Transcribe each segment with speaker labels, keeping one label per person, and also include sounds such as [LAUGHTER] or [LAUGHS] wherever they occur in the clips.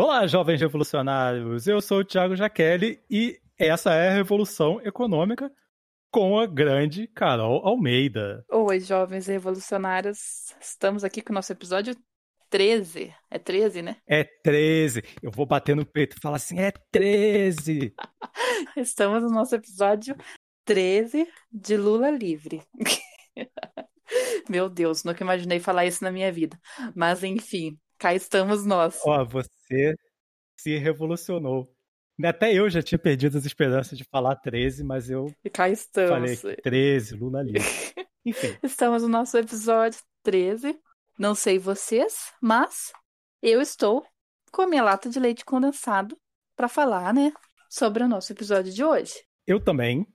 Speaker 1: Olá, jovens revolucionários! Eu sou o Thiago Jaqueline e essa é a Revolução Econômica com a grande Carol Almeida.
Speaker 2: Oi, jovens revolucionários! Estamos aqui com o nosso episódio 13. É 13, né?
Speaker 1: É 13. Eu vou bater no peito e falar assim: é 13. [LAUGHS]
Speaker 2: Estamos no nosso episódio 13 de Lula livre. [LAUGHS] Meu Deus, nunca imaginei falar isso na minha vida. Mas enfim, cá estamos nós.
Speaker 1: Ó, você se revolucionou. Até eu já tinha perdido as esperanças de falar 13, mas eu
Speaker 2: e cá estamos.
Speaker 1: falei 13, Lula livre. Enfim.
Speaker 2: Estamos no nosso episódio 13. Não sei vocês, mas eu estou com a minha lata de leite condensado para falar, né, sobre o nosso episódio de hoje.
Speaker 1: Eu também,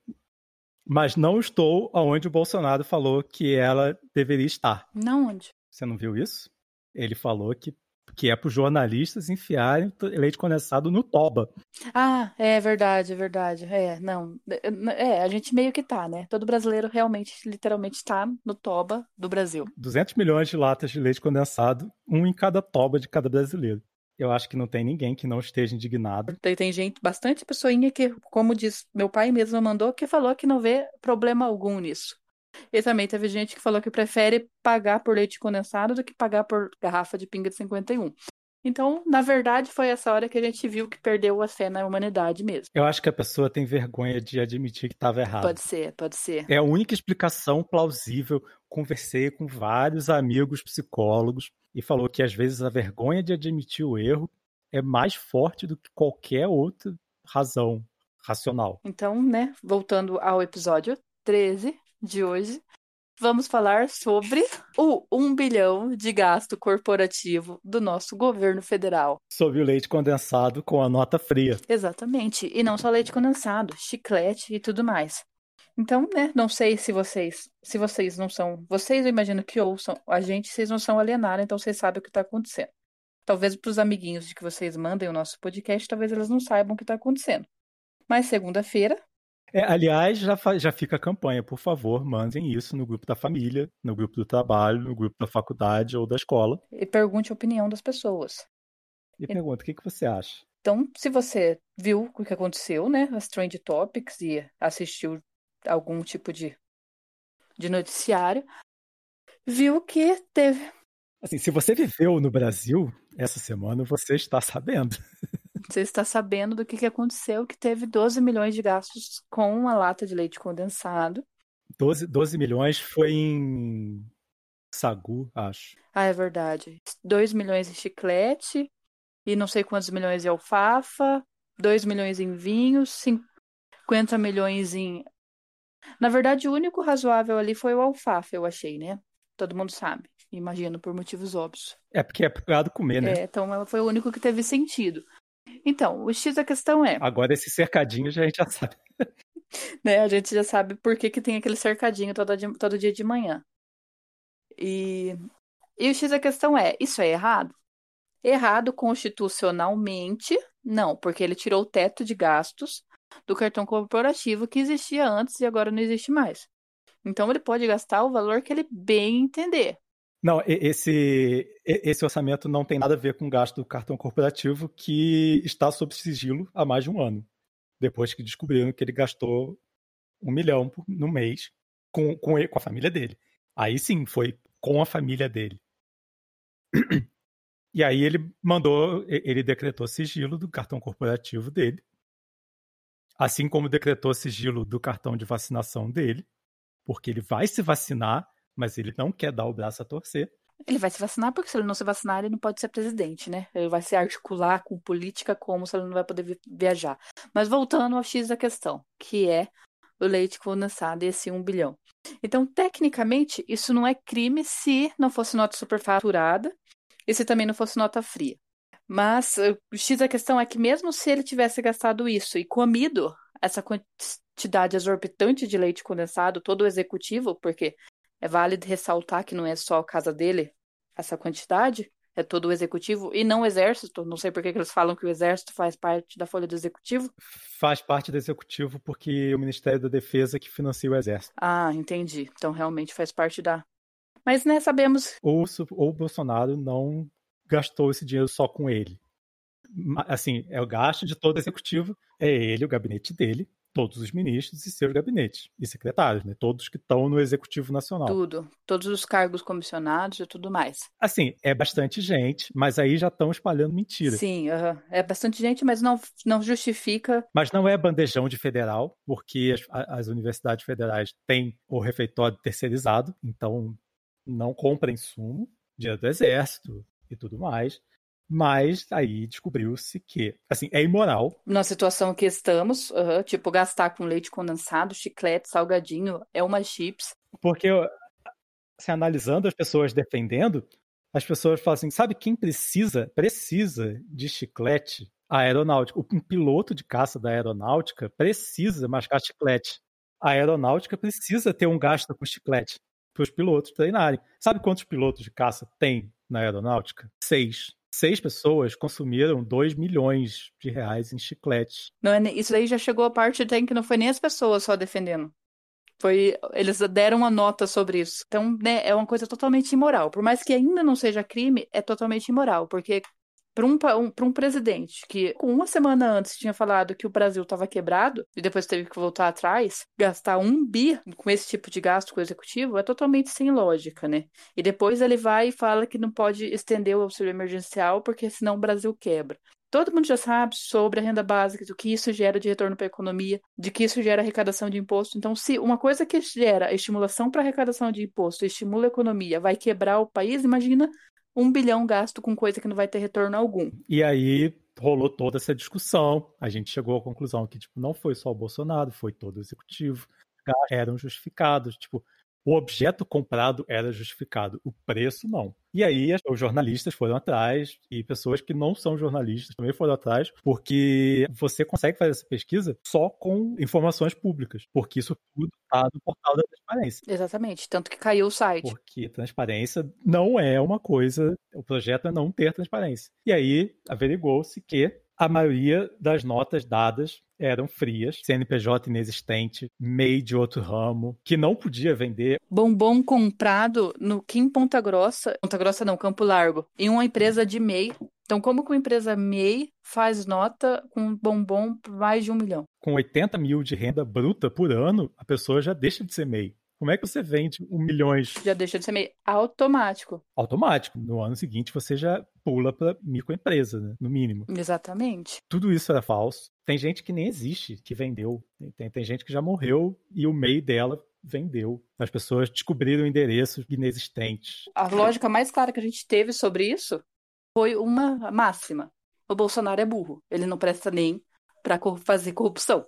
Speaker 1: mas não estou aonde o Bolsonaro falou que ela deveria estar.
Speaker 2: Não onde?
Speaker 1: Você não viu isso? Ele falou que que é para os jornalistas enfiarem leite condensado no toba.
Speaker 2: Ah, é verdade, é verdade. É, não. É, a gente meio que tá, né? Todo brasileiro realmente, literalmente, está no toba do Brasil.
Speaker 1: 200 milhões de latas de leite condensado, um em cada toba de cada brasileiro. Eu acho que não tem ninguém que não esteja indignado.
Speaker 2: Tem, tem gente, bastante pessoinha que, como diz meu pai mesmo mandou, que falou que não vê problema algum nisso. E também teve gente que falou que prefere pagar por leite condensado do que pagar por garrafa de pinga de 51. Então, na verdade, foi essa hora que a gente viu que perdeu a fé na humanidade mesmo.
Speaker 1: Eu acho que a pessoa tem vergonha de admitir que estava errado.
Speaker 2: Pode ser, pode ser.
Speaker 1: É a única explicação plausível. Conversei com vários amigos psicólogos e falou que às vezes a vergonha de admitir o erro é mais forte do que qualquer outra razão racional.
Speaker 2: Então, né, voltando ao episódio 13, de hoje, vamos falar sobre o 1 bilhão de gasto corporativo do nosso governo federal.
Speaker 1: Sobre o leite condensado com a nota fria.
Speaker 2: Exatamente. E não só leite condensado, chiclete e tudo mais. Então, né, não sei se vocês, se vocês não são, vocês eu imagino que ouçam a gente, vocês não são alienados, então vocês sabem o que está acontecendo. Talvez para os amiguinhos de que vocês mandem o nosso podcast, talvez eles não saibam o que está acontecendo. Mas segunda-feira,
Speaker 1: é, aliás, já, já fica a campanha, por favor, mandem isso no grupo da família, no grupo do trabalho, no grupo da faculdade ou da escola.
Speaker 2: E pergunte a opinião das pessoas.
Speaker 1: E, e... pergunta, o que, que você acha?
Speaker 2: Então, se você viu o que aconteceu, né, as Trend Topics e assistiu algum tipo de, de noticiário, viu que teve.
Speaker 1: Assim, se você viveu no Brasil essa semana, você está sabendo. [LAUGHS]
Speaker 2: Você está sabendo do que, que aconteceu, que teve 12 milhões de gastos com uma lata de leite condensado.
Speaker 1: 12, 12 milhões foi em Sagu, acho.
Speaker 2: Ah, é verdade. 2 milhões em chiclete, e não sei quantos milhões em alfafa, 2 milhões em vinhos, 50 milhões em. Na verdade, o único razoável ali foi o alfafa, eu achei, né? Todo mundo sabe, imagino, por motivos óbvios.
Speaker 1: É porque é procurado comer, né?
Speaker 2: É, então foi o único que teve sentido. Então, o X da questão é.
Speaker 1: Agora esse cercadinho já a gente já sabe. [LAUGHS]
Speaker 2: né, a gente já sabe por que, que tem aquele cercadinho todo, dia, todo dia de manhã. E, e o X da questão é: isso é errado? Errado constitucionalmente, não, porque ele tirou o teto de gastos do cartão corporativo que existia antes e agora não existe mais. Então ele pode gastar o valor que ele bem entender.
Speaker 1: Não, esse, esse orçamento não tem nada a ver com o gasto do cartão corporativo que está sob sigilo há mais de um ano. Depois que descobriram que ele gastou um milhão no mês com, com, com a família dele. Aí sim, foi com a família dele. E aí ele mandou, ele decretou sigilo do cartão corporativo dele, assim como decretou sigilo do cartão de vacinação dele, porque ele vai se vacinar mas ele não quer dar o braço a torcer.
Speaker 2: Ele vai se vacinar porque se ele não se vacinar, ele não pode ser presidente, né? Ele vai se articular com política como se ele não vai poder viajar. Mas voltando ao X da questão, que é o leite condensado e esse 1 bilhão. Então, tecnicamente, isso não é crime se não fosse nota superfaturada e se também não fosse nota fria. Mas o X da questão é que mesmo se ele tivesse gastado isso e comido essa quantidade exorbitante de leite condensado, todo o executivo, porque é válido ressaltar que não é só a casa dele essa quantidade, é todo o executivo e não o exército. Não sei por que eles falam que o exército faz parte da folha do executivo.
Speaker 1: Faz parte do executivo porque o Ministério da Defesa que financia o exército.
Speaker 2: Ah, entendi. Então realmente faz parte da. Mas né, sabemos.
Speaker 1: Ou, ou o Bolsonaro não gastou esse dinheiro só com ele. assim, é o gasto de todo executivo, é ele, o gabinete dele, todos os ministros e seus gabinetes e secretários, né? Todos que estão no Executivo Nacional.
Speaker 2: Tudo. Todos os cargos comissionados e tudo mais.
Speaker 1: Assim, é bastante gente, mas aí já estão espalhando mentira.
Speaker 2: Sim, uh -huh. é bastante gente, mas não, não justifica.
Speaker 1: Mas não é bandejão de federal, porque as, as universidades federais têm o refeitório terceirizado, então não compra insumo, dinheiro do exército e tudo mais. Mas aí descobriu-se que, assim, é imoral.
Speaker 2: Na situação que estamos, uh -huh, tipo, gastar com leite condensado, chiclete, salgadinho, é uma chips.
Speaker 1: Porque, assim, analisando as pessoas defendendo, as pessoas falam assim, sabe quem precisa, precisa de chiclete? A aeronáutica. Um piloto de caça da aeronáutica precisa mascar chiclete. A aeronáutica precisa ter um gasto com chiclete para os pilotos treinarem. Sabe quantos pilotos de caça tem na aeronáutica? Seis seis pessoas consumiram 2 milhões de reais em chicletes.
Speaker 2: Não, é isso aí já chegou a parte em que não foi nem as pessoas só defendendo. Foi, eles deram uma nota sobre isso. Então, né, é uma coisa totalmente imoral. Por mais que ainda não seja crime, é totalmente imoral, porque para um, um, um presidente que, uma semana antes, tinha falado que o Brasil estava quebrado e depois teve que voltar atrás, gastar um bi com esse tipo de gasto com o executivo é totalmente sem lógica, né? E depois ele vai e fala que não pode estender o auxílio emergencial porque senão o Brasil quebra. Todo mundo já sabe sobre a renda básica, do que isso gera de retorno para a economia, de que isso gera arrecadação de imposto. Então, se uma coisa que gera estimulação para arrecadação de imposto estimula a economia, vai quebrar o país, imagina um bilhão gasto com coisa que não vai ter retorno algum.
Speaker 1: E aí rolou toda essa discussão. A gente chegou à conclusão que tipo, não foi só o Bolsonaro, foi todo o executivo. Eram justificados. Tipo, o objeto comprado era justificado, o preço não. E aí os jornalistas foram atrás e pessoas que não são jornalistas também foram atrás, porque você consegue fazer essa pesquisa só com informações públicas, porque isso tudo está no portal da transparência.
Speaker 2: Exatamente, tanto que caiu o site.
Speaker 1: Porque transparência não é uma coisa, o projeto é não ter transparência. E aí averigou-se que a maioria das notas dadas eram frias, CNPJ inexistente, MEI de outro ramo, que não podia vender.
Speaker 2: Bombom comprado no Kim Ponta Grossa, Ponta Grossa não, Campo Largo, em uma empresa de MEI. Então, como que uma empresa MEI faz nota com bombom por mais de um milhão?
Speaker 1: Com 80 mil de renda bruta por ano, a pessoa já deixa de ser MEI. Como é que você vende um milhões?
Speaker 2: Já deixa de ser meio automático.
Speaker 1: Automático. No ano seguinte você já pula para microempresa, né? no mínimo.
Speaker 2: Exatamente.
Speaker 1: Tudo isso era falso. Tem gente que nem existe, que vendeu. Tem, tem gente que já morreu e o MEI dela vendeu. As pessoas descobriram endereços inexistentes.
Speaker 2: A lógica mais clara que a gente teve sobre isso foi uma máxima. O Bolsonaro é burro. Ele não presta nem para fazer corrupção.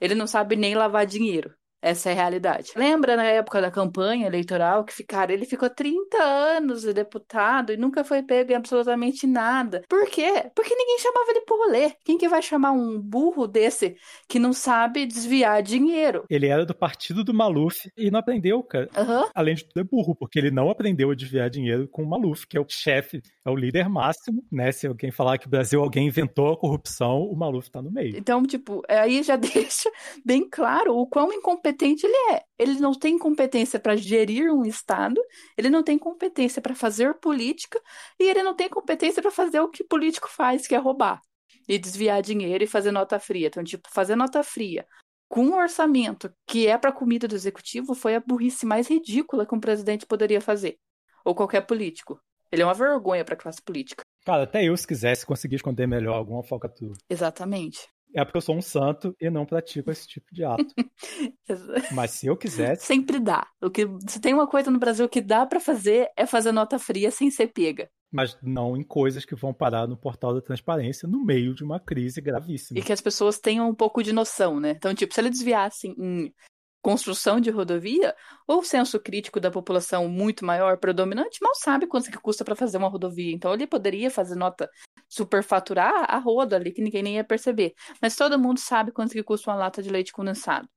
Speaker 2: Ele não sabe nem lavar dinheiro. Essa é a realidade. Lembra na época da campanha eleitoral que ficaram, ele ficou 30 anos de deputado e nunca foi pego em absolutamente nada. Por quê? Porque ninguém chamava ele por rolê. Quem que vai chamar um burro desse que não sabe desviar dinheiro?
Speaker 1: Ele era do partido do Maluf e não aprendeu, cara.
Speaker 2: Uhum.
Speaker 1: Além de tudo, é burro, porque ele não aprendeu a desviar dinheiro com o Maluf, que é o chefe, é o líder máximo, né? Se alguém falar que o Brasil alguém inventou a corrupção, o Maluf tá no meio.
Speaker 2: Então, tipo, aí já [LAUGHS] deixa bem claro o quão incompetente incompetente ele é. Ele não tem competência para gerir um Estado, ele não tem competência para fazer política e ele não tem competência para fazer o que político faz, que é roubar e desviar dinheiro e fazer nota fria. Então, tipo, fazer nota fria com um orçamento que é para comida do executivo foi a burrice mais ridícula que um presidente poderia fazer. Ou qualquer político. Ele é uma vergonha para a classe política.
Speaker 1: Cara, até eu, se quisesse, conseguir esconder melhor alguma falcatrua.
Speaker 2: Exatamente
Speaker 1: é porque eu sou um santo e não pratico esse tipo de ato. [LAUGHS] Mas se eu quisesse.
Speaker 2: Sempre dá. O que, se tem uma coisa no Brasil que dá para fazer é fazer nota fria sem ser pega.
Speaker 1: Mas não em coisas que vão parar no portal da transparência no meio de uma crise gravíssima.
Speaker 2: E que as pessoas tenham um pouco de noção, né? Então, tipo, se ele desviasse em construção de rodovia, ou o senso crítico da população muito maior, predominante, mal sabe quanto que custa para fazer uma rodovia. Então ele poderia fazer nota superfaturar a roda ali, que ninguém nem ia perceber. Mas todo mundo sabe quanto que custa uma lata de leite condensado.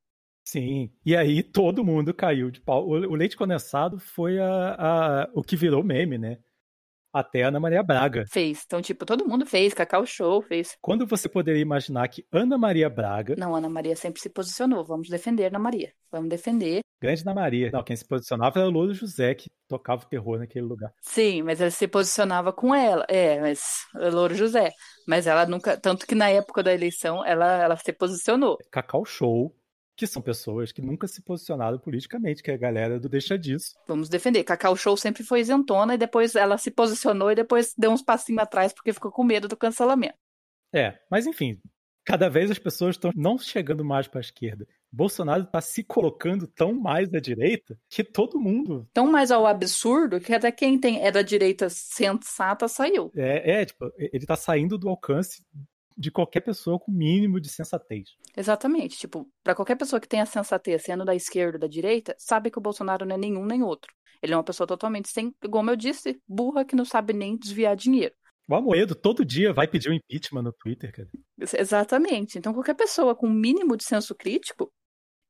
Speaker 1: Sim, e aí todo mundo caiu de pau. O leite condensado foi a, a, o que virou meme, né? Até a Ana Maria Braga.
Speaker 2: Fez. Então, tipo, todo mundo fez, Cacau Show fez.
Speaker 1: Quando você poderia imaginar que Ana Maria Braga.
Speaker 2: Não, Ana Maria sempre se posicionou. Vamos defender Ana Maria. Vamos defender.
Speaker 1: Grande na Maria. Não, quem se posicionava era o Louro José, que tocava o terror naquele lugar.
Speaker 2: Sim, mas ele se posicionava com ela. É, mas o Louro José. Mas ela nunca. Tanto que na época da eleição ela, ela se posicionou.
Speaker 1: Cacau Show, que são pessoas que nunca se posicionaram politicamente, que é a galera do deixa disso.
Speaker 2: Vamos defender. Cacau Show sempre foi isentona e depois ela se posicionou e depois deu uns passinhos atrás porque ficou com medo do cancelamento.
Speaker 1: É, mas enfim, cada vez as pessoas estão não chegando mais para a esquerda. Bolsonaro está se colocando tão mais à direita que todo mundo.
Speaker 2: Tão mais ao absurdo que até quem tem, é da direita sensata saiu.
Speaker 1: É, é tipo, ele está saindo do alcance de qualquer pessoa com mínimo de sensatez.
Speaker 2: Exatamente. Tipo, para qualquer pessoa que tenha sensatez, sendo da esquerda ou da direita, sabe que o Bolsonaro não é nenhum nem outro. Ele é uma pessoa totalmente sem, como eu disse, burra que não sabe nem desviar dinheiro.
Speaker 1: O Amoedo todo dia vai pedir o um impeachment no Twitter, cara.
Speaker 2: Exatamente. Então, qualquer pessoa com mínimo de senso crítico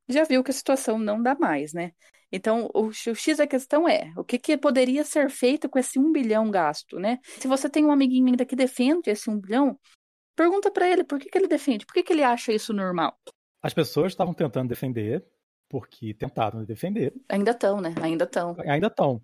Speaker 2: já viu que a situação não dá mais, né? Então, o, o X da questão é, o que, que poderia ser feito com esse um bilhão gasto, né? Se você tem um amiguinho ainda que defende esse um bilhão, pergunta para ele por que, que ele defende, por que, que ele acha isso normal.
Speaker 1: As pessoas estavam tentando defender, porque tentaram defender.
Speaker 2: Ainda estão, né? Ainda estão.
Speaker 1: Ainda estão.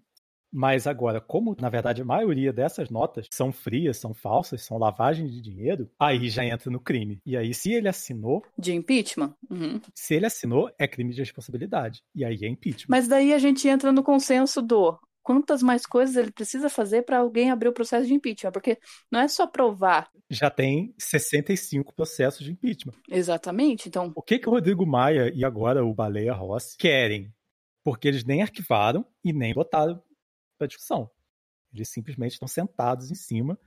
Speaker 1: Mas agora, como na verdade a maioria dessas notas são frias, são falsas, são lavagem de dinheiro, aí já entra no crime. E aí, se ele assinou.
Speaker 2: De impeachment? Uhum.
Speaker 1: Se ele assinou, é crime de responsabilidade. E aí é impeachment.
Speaker 2: Mas daí a gente entra no consenso do quantas mais coisas ele precisa fazer para alguém abrir o processo de impeachment, porque não é só provar.
Speaker 1: Já tem 65 processos de impeachment.
Speaker 2: Exatamente, então...
Speaker 1: O que que o Rodrigo Maia e agora o Baleia Rossi querem? Porque eles nem arquivaram e nem botaram para discussão. Eles simplesmente estão sentados em cima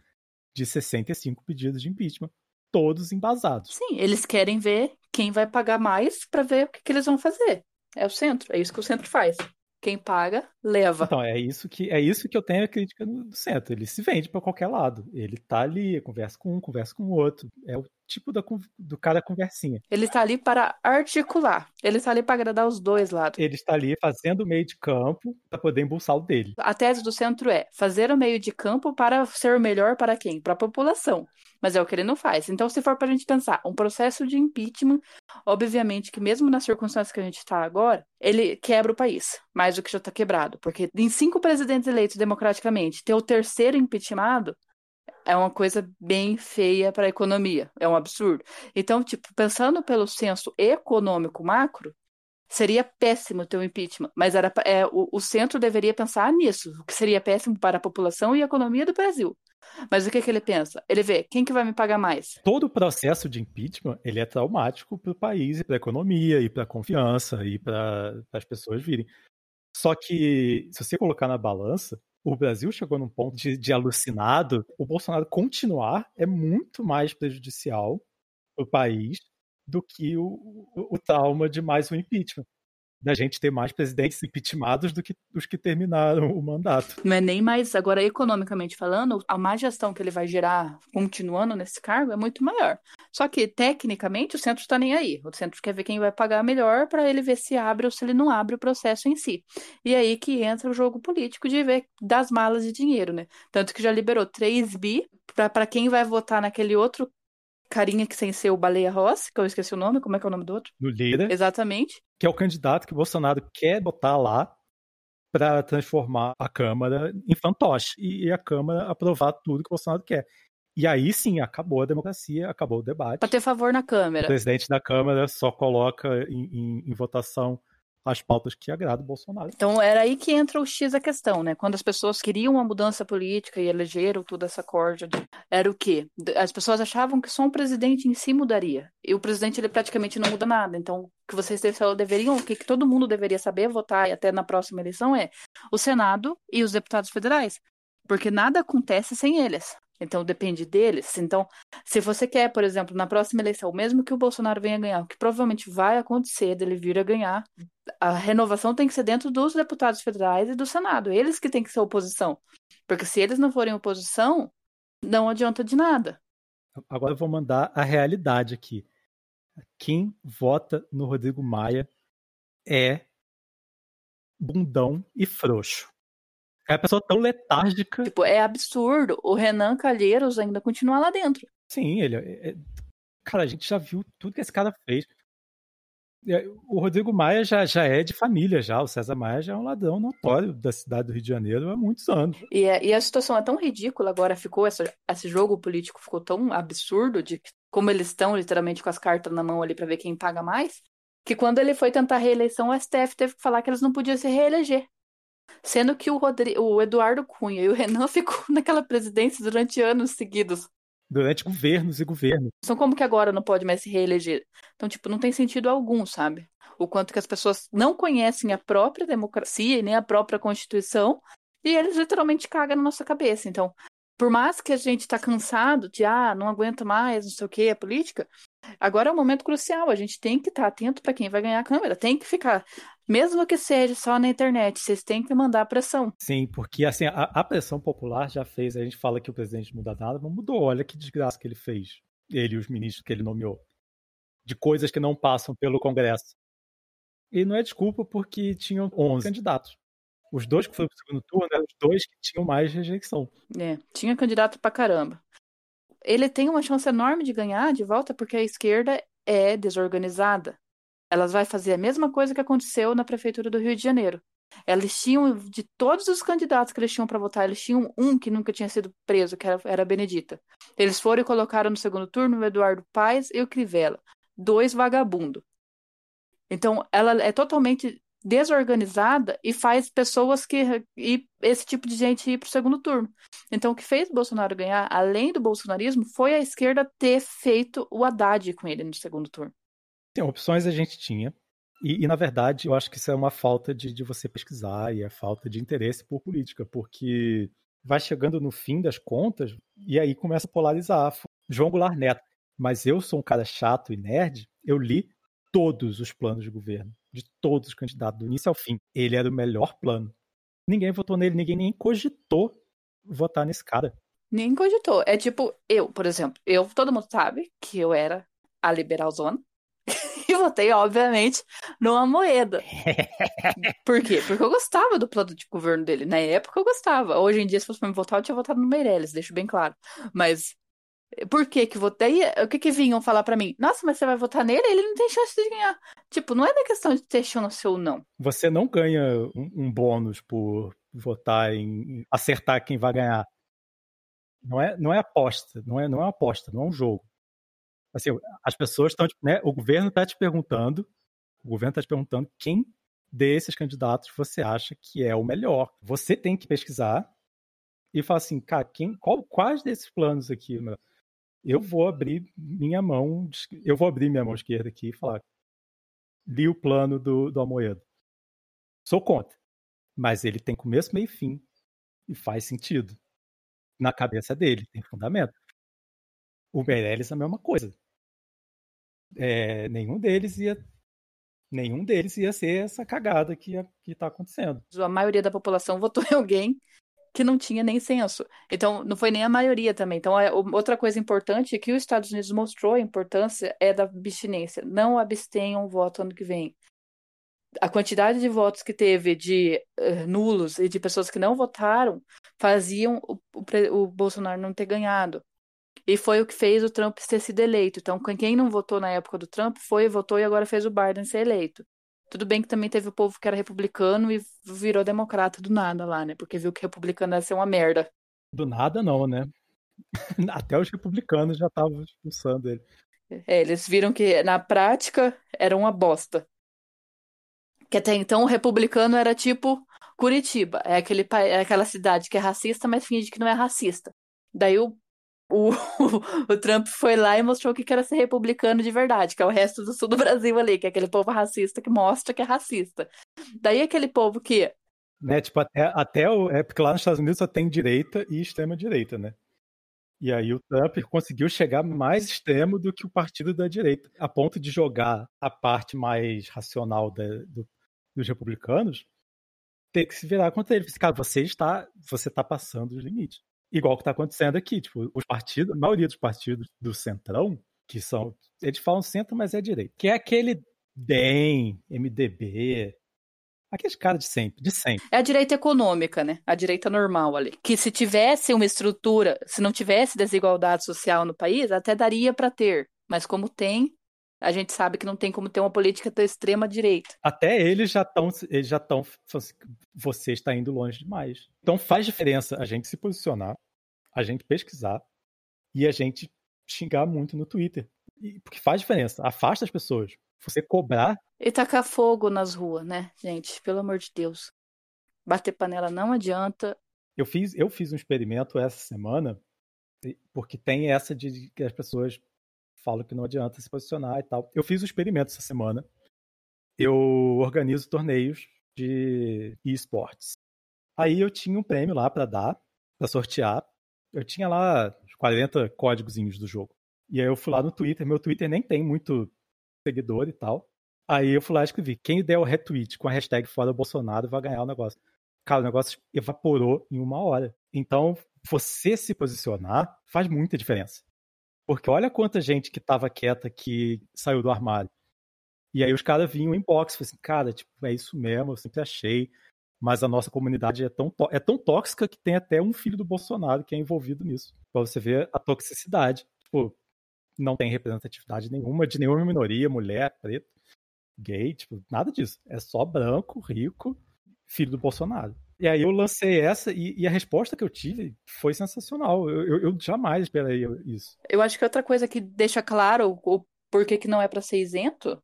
Speaker 1: de 65 pedidos de impeachment, todos embasados.
Speaker 2: Sim, eles querem ver quem vai pagar mais para ver o que, que eles vão fazer. É o centro, é isso que o centro faz. Quem paga, leva.
Speaker 1: Então, é isso que é isso que eu tenho a crítica do centro. Ele se vende para qualquer lado. Ele tá ali, conversa com um, conversa com o outro. É o tipo da, do cara conversinha.
Speaker 2: Ele está ali para articular. Ele está ali para agradar os dois lados.
Speaker 1: Ele está ali fazendo o meio de campo para poder embolsar o dele.
Speaker 2: A tese do centro é fazer o meio de campo para ser melhor para quem? Para a população. Mas é o que ele não faz. Então, se for para a gente pensar, um processo de impeachment, obviamente que mesmo nas circunstâncias que a gente está agora, ele quebra o país, mais do que já está quebrado. Porque em cinco presidentes eleitos democraticamente, ter o terceiro impeachmentado é uma coisa bem feia para a economia, é um absurdo. Então, tipo, pensando pelo senso econômico macro, seria péssimo ter um impeachment, mas era, é, o, o centro deveria pensar nisso, o que seria péssimo para a população e a economia do Brasil. Mas o que, que ele pensa? Ele vê, quem que vai me pagar mais?
Speaker 1: Todo o processo de impeachment, ele é traumático para o país e para a economia e para a confiança e para as pessoas virem. Só que, se você colocar na balança, o Brasil chegou num ponto de, de alucinado. O Bolsonaro continuar é muito mais prejudicial para o país do que o, o, o trauma de mais um impeachment da gente ter mais presidentes [LAUGHS] impeachmentados do que os que terminaram o mandato.
Speaker 2: Não é nem mais, agora economicamente falando, a má gestão que ele vai gerar continuando nesse cargo é muito maior. Só que, tecnicamente, o centro está nem aí. O centro quer ver quem vai pagar melhor para ele ver se abre ou se ele não abre o processo em si. E aí que entra o jogo político de ver das malas de dinheiro, né? Tanto que já liberou 3 bi para quem vai votar naquele outro carinha que sem ser o Baleia Rossi, que eu esqueci o nome, como é que é o nome do outro?
Speaker 1: No líder.
Speaker 2: Exatamente.
Speaker 1: Que é o candidato que o Bolsonaro quer botar lá para transformar a Câmara em fantoche e a Câmara aprovar tudo que o Bolsonaro quer. E aí sim, acabou a democracia, acabou o debate.
Speaker 2: Para ter favor na Câmara.
Speaker 1: O presidente da Câmara só coloca em, em, em votação as pautas que agradam o Bolsonaro.
Speaker 2: Então era aí que entra o X da questão, né? Quando as pessoas queriam uma mudança política e elegeram toda essa corda, de... era o quê? As pessoas achavam que só um presidente em si mudaria. E o presidente ele praticamente não muda nada. Então, o que vocês deveriam, o que todo mundo deveria saber votar e até na próxima eleição é o Senado e os deputados federais. Porque nada acontece sem eles. Então depende deles. Então, se você quer, por exemplo, na próxima eleição, mesmo que o Bolsonaro venha ganhar, o que provavelmente vai acontecer dele vir a ganhar, a renovação tem que ser dentro dos deputados federais e do Senado. Eles que têm que ser oposição. Porque se eles não forem oposição, não adianta de nada.
Speaker 1: Agora eu vou mandar a realidade aqui. Quem vota no Rodrigo Maia é bundão e frouxo. É a pessoa tão letárgica.
Speaker 2: Tipo, é absurdo. O Renan Calheiros ainda continua lá dentro.
Speaker 1: Sim, ele é... é cara, a gente já viu tudo que esse cara fez. É, o Rodrigo Maia já, já é de família, já. O César Maia já é um ladrão notório da cidade do Rio de Janeiro há muitos anos.
Speaker 2: E, é, e a situação é tão ridícula agora, ficou essa, esse jogo político ficou tão absurdo de como eles estão literalmente com as cartas na mão ali para ver quem paga mais, que quando ele foi tentar reeleição, o STF teve que falar que eles não podiam se reeleger. Sendo que o, Rodrigo, o Eduardo Cunha e o Renan [LAUGHS] ficou naquela presidência durante anos seguidos
Speaker 1: durante governos e governos.
Speaker 2: Então, como que agora não pode mais se reeleger? Então, tipo, não tem sentido algum, sabe? O quanto que as pessoas não conhecem a própria democracia e nem a própria Constituição, e eles literalmente cagam na nossa cabeça. Então, por mais que a gente tá cansado de, ah, não aguenta mais, não sei o que, a política, agora é um momento crucial. A gente tem que estar tá atento para quem vai ganhar a câmera. Tem que ficar, mesmo que seja só na internet, vocês têm que mandar pressão.
Speaker 1: Sim, porque assim, a, a pressão popular já fez, a gente fala que o presidente não muda nada, mas mudou. Olha que desgraça que ele fez. Ele e os ministros que ele nomeou. De coisas que não passam pelo Congresso. E não é desculpa porque tinham 11 candidatos. Os dois que foram pro segundo turno eram os dois que tinham mais rejeição.
Speaker 2: É, tinha candidato pra caramba. Ele tem uma chance enorme de ganhar de volta porque a esquerda é desorganizada. Elas vai fazer a mesma coisa que aconteceu na prefeitura do Rio de Janeiro. Eles tinham, de todos os candidatos que eles tinham para votar, eles tinham um que nunca tinha sido preso, que era, era Benedita. Eles foram e colocaram no segundo turno o Eduardo Paes e o Crivella. Dois vagabundos. Então, ela é totalmente desorganizada e faz pessoas que e esse tipo de gente ir para o segundo turno. Então, o que fez Bolsonaro ganhar, além do bolsonarismo, foi a esquerda ter feito o Haddad com ele no segundo turno.
Speaker 1: Tem opções a gente tinha. E, e, na verdade, eu acho que isso é uma falta de, de você pesquisar e é falta de interesse por política, porque vai chegando no fim das contas e aí começa a polarizar. João Goulart Neto. Mas eu sou um cara chato e nerd, eu li todos os planos de governo de todos os candidatos, do início ao fim. Ele era o melhor plano. Ninguém votou nele, ninguém nem cogitou votar nesse cara.
Speaker 2: Nem cogitou. É tipo, eu, por exemplo, eu, todo mundo sabe que eu era a liberalzona. [LAUGHS] e votei, obviamente, numa moeda. [LAUGHS] Por quê? Porque eu gostava do plano de governo dele. Na época eu gostava. Hoje em dia, se fosse pra me votar, eu tinha votado no Meirelles, deixo bem claro. Mas por que que votei? O que que vinham falar para mim? Nossa, mas você vai votar nele? Ele não tem chance de ganhar. Tipo, não é da questão de ter chance ou não.
Speaker 1: Você não ganha um, um bônus por votar em acertar quem vai ganhar. Não é, não é aposta, não é, não é aposta, não é um jogo. Assim, as pessoas estão, né, o governo está te perguntando, o governo está te perguntando quem desses candidatos você acha que é o melhor. Você tem que pesquisar e falar assim, cara, quem, qual, quais desses planos aqui, meu? Eu vou abrir minha mão, eu vou abrir minha mão esquerda aqui e falar, li o plano do, do. Sou contra. Mas ele tem começo, meio e fim. E faz sentido. Na cabeça dele, tem fundamento. O Meirelles é a mesma coisa. É, nenhum deles ia nenhum deles ia ser essa cagada que, que tá acontecendo.
Speaker 2: A maioria da população votou em alguém que não tinha nem censo. Então, não foi nem a maioria também. Então, é, outra coisa importante é que os Estados Unidos mostrou a importância é da abstinência. Não abstenham o voto ano que vem. A quantidade de votos que teve de uh, nulos e de pessoas que não votaram faziam o, o, o Bolsonaro não ter ganhado. E foi o que fez o Trump ter sido eleito. Então, quem não votou na época do Trump foi, votou e agora fez o Biden ser eleito. Tudo bem que também teve o povo que era republicano e virou democrata do nada lá, né? Porque viu que republicano ia ser uma merda.
Speaker 1: Do nada não, né? [LAUGHS] Até os republicanos já estavam expulsando ele.
Speaker 2: É, eles viram que na prática era uma bosta. Que até então o republicano era tipo Curitiba, é, aquele, é aquela cidade que é racista, mas finge que não é racista. Daí o o, [LAUGHS] o Trump foi lá e mostrou que era ser republicano de verdade, que é o resto do sul do Brasil ali, que é aquele povo racista que mostra que é racista. Daí aquele povo que.
Speaker 1: Né, tipo, até, até o. É porque lá nos Estados Unidos só tem direita e extrema-direita, né? E aí o Trump conseguiu chegar mais extremo do que o partido da direita, a ponto de jogar a parte mais racional da, do, dos republicanos ter que se virar contra ele. Cara, você está, você está passando os limites igual que está acontecendo aqui. Tipo, os partidos, a maioria dos partidos do Centrão, que são. Eles falam centro, mas é direito. Que é aquele DEM, MDB. Aqueles caras de sempre, de sempre.
Speaker 2: É a direita econômica, né? A direita normal ali. Que se tivesse uma estrutura, se não tivesse desigualdade social no país, até daria para ter. Mas como tem, a gente sabe que não tem como ter uma política da extrema direita.
Speaker 1: Até eles já estão, eles já estão, você está indo longe demais. Então faz diferença a gente se posicionar, a gente pesquisar e a gente xingar muito no Twitter, porque faz diferença. Afasta as pessoas. Você cobrar
Speaker 2: e tacar fogo nas ruas, né, gente? Pelo amor de Deus. Bater panela não adianta.
Speaker 1: Eu fiz, eu fiz um experimento essa semana, porque tem essa de que as pessoas falo que não adianta se posicionar e tal. Eu fiz um experimento essa semana. Eu organizo torneios de esportes. Aí eu tinha um prêmio lá para dar, para sortear. Eu tinha lá 40 códigozinhos do jogo. E aí eu fui lá no Twitter, meu Twitter nem tem muito seguidor e tal. Aí eu fui lá e escrevi: quem der o retweet com a hashtag fora Bolsonaro vai ganhar o negócio. Cara, o negócio evaporou em uma hora. Então, você se posicionar faz muita diferença. Porque olha quanta gente que tava quieta que saiu do armário. E aí os caras vinham em box, assim, cara, tipo, é isso mesmo, eu sempre achei. Mas a nossa comunidade é tão, é tão tóxica que tem até um filho do Bolsonaro que é envolvido nisso. Pra você ver a toxicidade. Tipo, não tem representatividade nenhuma de nenhuma minoria, mulher, preto, gay, tipo, nada disso. É só branco, rico, filho do Bolsonaro. E aí eu lancei essa e, e, a resposta que eu tive foi sensacional. Eu, eu, eu, jamais esperaria isso.
Speaker 2: Eu acho que outra coisa que deixa claro o porquê que não é para ser isento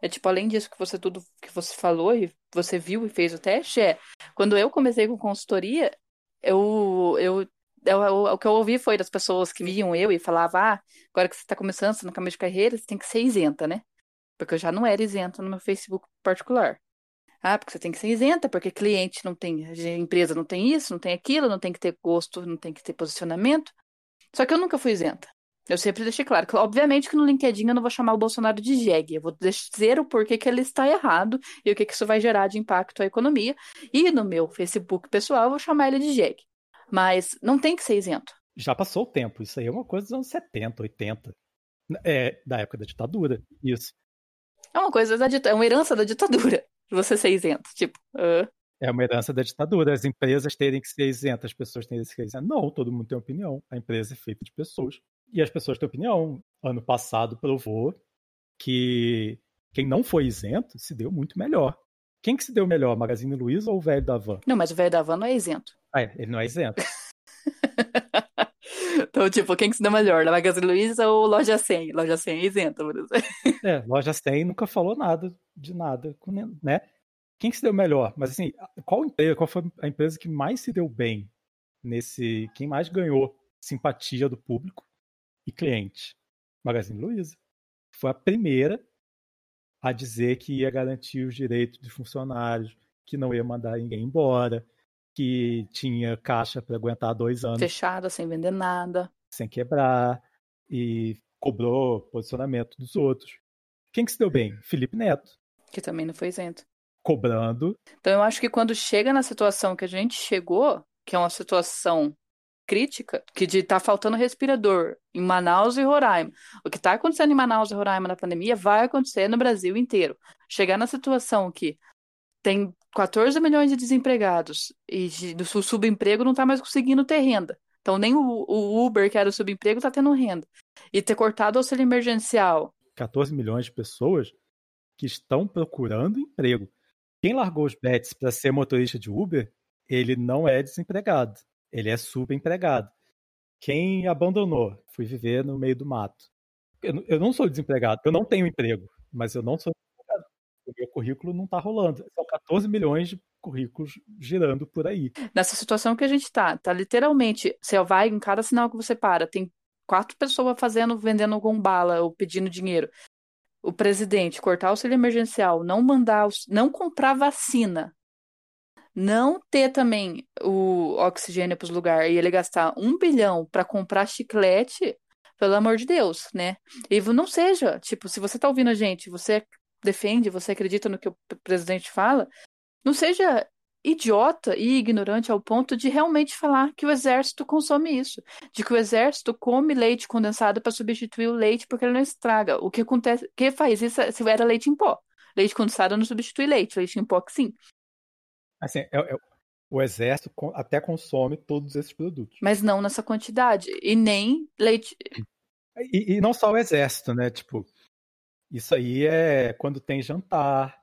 Speaker 2: é tipo, além disso que você tudo que você falou e você viu e fez o teste, é quando eu comecei com consultoria, eu, eu, eu, o que eu ouvi foi das pessoas que viam eu e falavam, ah, agora que você está começando, você no caminho de carreira, você tem que ser isenta, né? Porque eu já não era isenta no meu Facebook particular. Ah, porque você tem que ser isenta, porque cliente não tem, empresa não tem isso, não tem aquilo, não tem que ter gosto, não tem que ter posicionamento. Só que eu nunca fui isenta. Eu sempre deixei claro que, obviamente, que no LinkedIn eu não vou chamar o Bolsonaro de jegue. Eu vou dizer o porquê que ele está errado e o que, que isso vai gerar de impacto à economia. E no meu Facebook pessoal eu vou chamar ele de jegue. Mas não tem que ser isento.
Speaker 1: Já passou o tempo. Isso aí é uma coisa dos anos 70, 80. É, da época da ditadura. Isso.
Speaker 2: É uma coisa da é uma herança da ditadura você ser isento. Tipo, uh...
Speaker 1: É uma herança da ditadura, as empresas terem que ser isentas, as pessoas terem que ser isentas. Não, todo mundo tem opinião. A empresa é feita de pessoas. E as pessoas têm opinião. Ano passado provou que quem não foi isento se deu muito melhor. Quem que se deu melhor, Magazine Luiza ou o velho da van?
Speaker 2: Não, mas o velho da van não é isento.
Speaker 1: Ah, é, ele não é isento.
Speaker 2: Então, tipo, quem que se deu melhor, da Magazine Luiza ou Loja 100? Loja 100 é isenta, por exemplo.
Speaker 1: É, Loja 100 nunca falou nada de nada, né? Quem que se deu melhor? Mas assim, qual qual foi a empresa que mais se deu bem nesse, quem mais ganhou simpatia do público e cliente? Magazine Luiza. Foi a primeira a dizer que ia garantir os direitos dos funcionários, que não ia mandar ninguém embora, que tinha caixa para aguentar dois anos.
Speaker 2: Fechada, sem vender nada.
Speaker 1: Sem quebrar. E cobrou posicionamento dos outros. Quem que se deu bem? Felipe Neto.
Speaker 2: Que também não foi isento.
Speaker 1: Cobrando.
Speaker 2: Então eu acho que quando chega na situação que a gente chegou, que é uma situação crítica, que de tá faltando respirador em Manaus e Roraima. O que está acontecendo em Manaus e Roraima na pandemia vai acontecer no Brasil inteiro. Chegar na situação que tem 14 milhões de desempregados e do subemprego não está mais conseguindo ter renda. Então nem o, o Uber, que era o subemprego, está tendo renda. E ter cortado o auxílio emergencial.
Speaker 1: 14 milhões de pessoas que estão procurando emprego. Quem largou os bets para ser motorista de Uber, ele não é desempregado, ele é subempregado. Quem abandonou, fui viver no meio do mato. Eu, não sou desempregado, eu não tenho emprego, mas eu não sou. O meu currículo não está rolando. São 14 milhões de currículos girando por aí.
Speaker 2: Nessa situação que a gente está, tá literalmente, você vai em cada sinal que você para, tem quatro pessoas fazendo, vendendo algum bala ou pedindo dinheiro o presidente cortar o auxílio emergencial, não mandar, não comprar vacina, não ter também o oxigênio para os lugares e ele gastar um bilhão para comprar chiclete, pelo amor de Deus, né? E não seja, tipo, se você tá ouvindo a gente, você defende, você acredita no que o presidente fala, não seja idiota e ignorante ao ponto de realmente falar que o exército consome isso, de que o exército come leite condensado para substituir o leite porque ele não estraga. O que acontece, que faz isso se era leite em pó. Leite condensado não substitui leite, leite em pó que sim.
Speaker 1: Assim, é, é, o exército até consome todos esses produtos.
Speaker 2: Mas não nessa quantidade. E nem leite.
Speaker 1: E, e não só o exército, né? Tipo, Isso aí é quando tem jantar.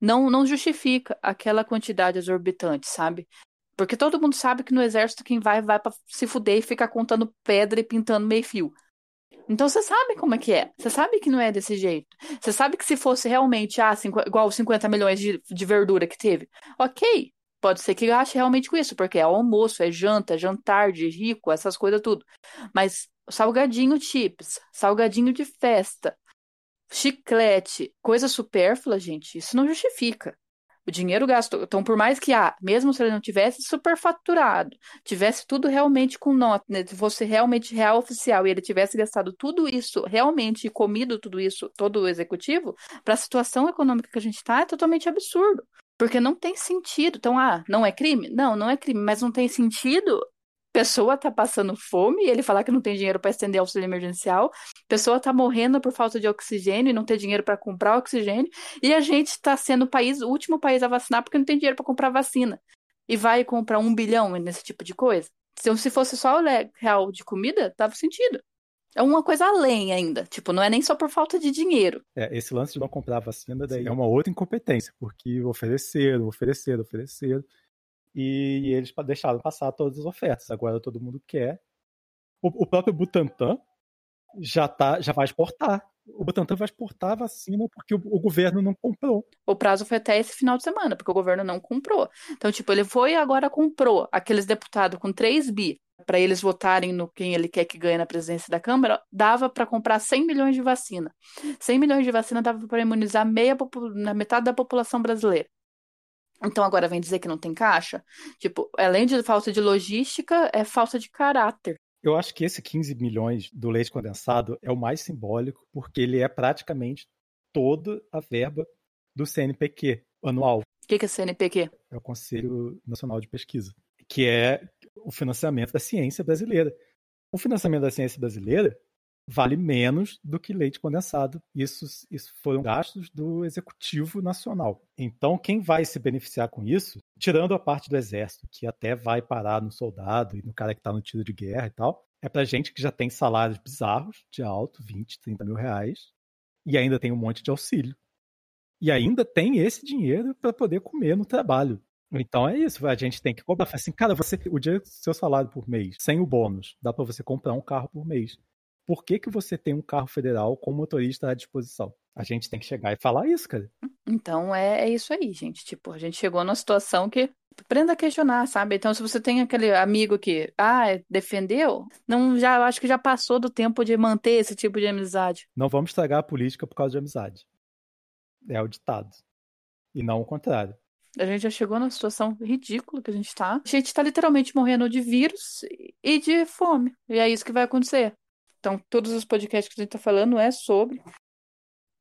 Speaker 2: Não, não justifica aquela quantidade exorbitante, sabe? Porque todo mundo sabe que no exército quem vai, vai pra se fuder e ficar contando pedra e pintando meio fio. Então você sabe como é que é. Você sabe que não é desse jeito. Você sabe que se fosse realmente ah, cinqu- igual os 50 milhões de, de verdura que teve, ok. Pode ser que gaste realmente com isso, porque é almoço, é janta, é jantar de rico, essas coisas tudo. Mas salgadinho chips, salgadinho de festa, chiclete, coisa supérflua, gente, isso não justifica. O dinheiro gasto. Então, por mais que, ah, mesmo se ele não tivesse superfaturado, tivesse tudo realmente com nota, né, fosse realmente real oficial e ele tivesse gastado tudo isso realmente e comido tudo isso, todo o executivo, para a situação econômica que a gente está, é totalmente absurdo. Porque não tem sentido. Então, ah, não é crime? Não, não é crime, mas não tem sentido pessoa tá passando fome e ele falar que não tem dinheiro para estender auxílio emergencial, pessoa tá morrendo por falta de oxigênio e não tem dinheiro para comprar oxigênio, e a gente está sendo o país, o último país a vacinar porque não tem dinheiro para comprar vacina. E vai comprar um bilhão nesse tipo de coisa. Então, se fosse só o real de comida, tava sentido. É uma coisa além ainda. Tipo, não é nem só por falta de dinheiro.
Speaker 1: É, esse lance de não comprar vacina daí é uma outra incompetência, porque ofereceram, ofereceram, ofereceram e eles deixaram passar todas as ofertas. Agora todo mundo quer. O, o próprio Butantan já, tá, já vai exportar. O Butantan vai exportar a vacina porque o, o, governo não comprou.
Speaker 2: O prazo foi até esse final de semana, porque o governo não comprou. Então, tipo, ele foi e agora comprou aqueles deputados com 3 bi para eles votarem no quem ele quer que ganhe na presidência da Câmara, dava para comprar 100 milhões de vacina. 100 milhões de vacina dava para imunizar meia, na metade da população brasileira. Então agora vem dizer que não tem caixa? Tipo, além de falta de logística, é falta de caráter.
Speaker 1: Eu acho que esse 15 milhões do leite condensado é o mais simbólico, porque ele é praticamente toda a verba do CNPq anual.
Speaker 2: O que, que é CNPq?
Speaker 1: É o Conselho Nacional de Pesquisa, que é o financiamento da ciência brasileira. O financiamento da ciência brasileira vale menos do que leite condensado. Isso, isso foram gastos do Executivo Nacional. Então, quem vai se beneficiar com isso, tirando a parte do Exército, que até vai parar no soldado e no cara que está no tiro de guerra e tal, é para gente que já tem salários bizarros de alto, 20, 30 mil reais, e ainda tem um monte de auxílio. E ainda tem esse dinheiro para poder comer no trabalho. Então é isso, a gente tem que cobrar. Assim, cara, você, o dia do seu salário por mês, sem o bônus, dá para você comprar um carro por mês por que, que você tem um carro federal com motorista à disposição? A gente tem que chegar e falar isso, cara.
Speaker 2: Então é, é isso aí, gente. Tipo, a gente chegou numa situação que aprenda a questionar, sabe? Então, se você tem aquele amigo que, ah, defendeu, não já acho que já passou do tempo de manter esse tipo de amizade.
Speaker 1: Não vamos estragar a política por causa de amizade. É o ditado. E não o contrário.
Speaker 2: A gente já chegou numa situação ridícula que a gente tá. A gente tá literalmente morrendo de vírus e de fome. E é isso que vai acontecer. Então, todos os podcasts que a gente está falando é sobre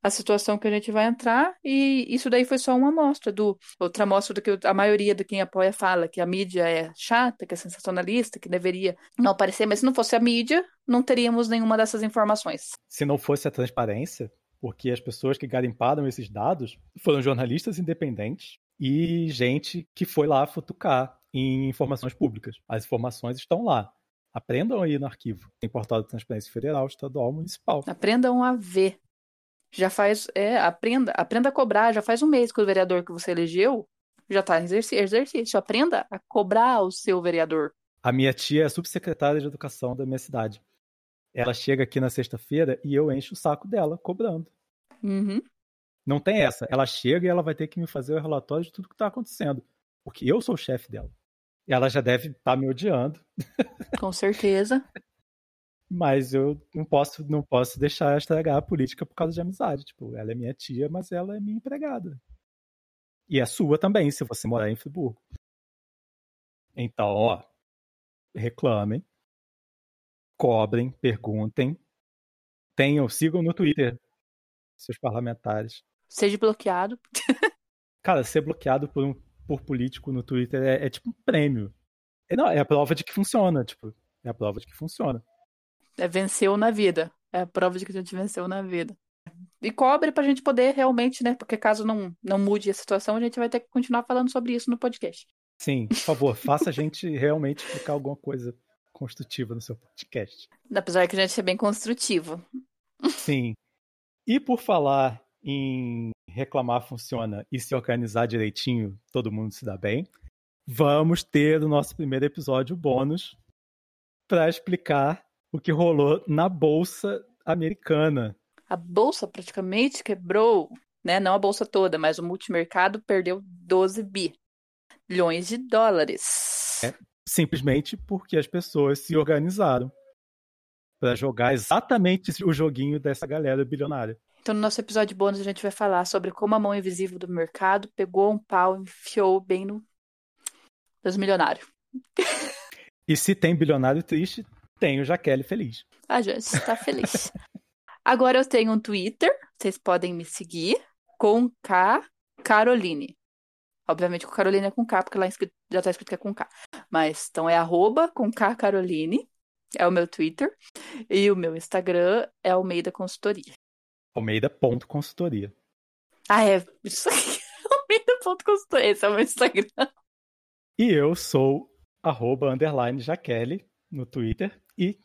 Speaker 2: a situação que a gente vai entrar, e isso daí foi só uma amostra do outra amostra do que a maioria de quem apoia fala, que a mídia é chata, que é sensacionalista, que deveria não aparecer, mas se não fosse a mídia, não teríamos nenhuma dessas informações.
Speaker 1: Se não fosse a transparência, porque as pessoas que garimparam esses dados foram jornalistas independentes e gente que foi lá futucar em informações públicas. As informações estão lá. Aprendam aí no arquivo. Tem portal de transparência federal, estadual, municipal.
Speaker 2: Aprendam a ver. Já faz. É, aprenda, aprenda a cobrar. Já faz um mês que o vereador que você elegeu já está em exercício. Aprenda a cobrar o seu vereador.
Speaker 1: A minha tia é subsecretária de educação da minha cidade. Ela chega aqui na sexta-feira e eu encho o saco dela, cobrando.
Speaker 2: Uhum.
Speaker 1: Não tem essa. Ela chega e ela vai ter que me fazer o relatório de tudo que está acontecendo. Porque eu sou o chefe dela. Ela já deve estar tá me odiando.
Speaker 2: Com certeza.
Speaker 1: mas eu não posso, não posso deixar estragar a política por causa de amizade. Tipo, ela é minha tia, mas ela é minha empregada. E é sua também, se você morar em Friburgo. Então, ó, reclamem, cobrem, perguntem, tenham, sigam no Twitter seus parlamentares.
Speaker 2: Seja bloqueado. [LAUGHS]
Speaker 1: Cara, ser bloqueado por um por político no Twitter é, é tipo um prêmio. É, não, é a prova de que funciona, tipo, é a prova de que funciona.
Speaker 2: É venceu na vida. É a prova de que a gente venceu na vida. E cobre pra gente poder realmente, né? Porque caso não, não mude a situação, a gente vai ter que continuar falando sobre isso no podcast.
Speaker 1: Sim, por favor, faça a gente realmente explicar alguma coisa construtiva no seu podcast.
Speaker 2: Apesar que a gente é bem construtivo.
Speaker 1: Sim. E por falar em reclamar funciona e se organizar direitinho, todo mundo se dá bem, vamos ter o nosso primeiro episódio bônus para explicar o que rolou na bolsa americana.
Speaker 2: A bolsa praticamente quebrou, né? Não a bolsa toda, mas o multimercado perdeu 12 bilhões de dólares.
Speaker 1: É, simplesmente porque as pessoas se organizaram para jogar exatamente o joguinho dessa galera bilionária.
Speaker 2: Então, no nosso episódio bônus, a gente vai falar sobre como a mão invisível do mercado pegou um pau e enfiou bem no dos milionários.
Speaker 1: E se tem bilionário triste, tem o Jaqueline feliz.
Speaker 2: A gente está feliz. Agora eu tenho um Twitter, vocês podem me seguir, com K Caroline. Obviamente com Caroline é com K, porque lá já está escrito que é com K. Mas então é arroba com K Caroline, é o meu Twitter. E o meu Instagram é Almeida Consultoria.
Speaker 1: Almeida.consultoria.
Speaker 2: Ah, é. Aqui. Almeida.consultoria. Esse é o meu Instagram.
Speaker 1: E eu sou arroba underline Jaquele no Twitter e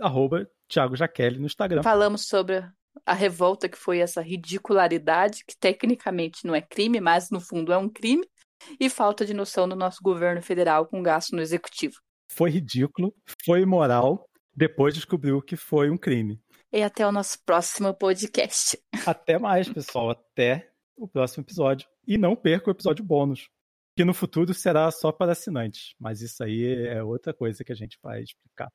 Speaker 1: arroba Thiago Jaquele no Instagram.
Speaker 2: Falamos sobre a revolta que foi essa ridicularidade, que tecnicamente não é crime, mas no fundo é um crime, e falta de noção do nosso governo federal com gasto no executivo.
Speaker 1: Foi ridículo, foi imoral, depois descobriu que foi um crime.
Speaker 2: E até o nosso próximo podcast.
Speaker 1: Até mais, pessoal. Até o próximo episódio. E não perca o episódio bônus que no futuro será só para assinantes. Mas isso aí é outra coisa que a gente vai explicar.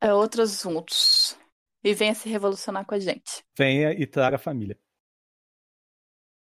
Speaker 2: É outros assuntos. E venha se revolucionar com a gente.
Speaker 1: Venha e traga a família.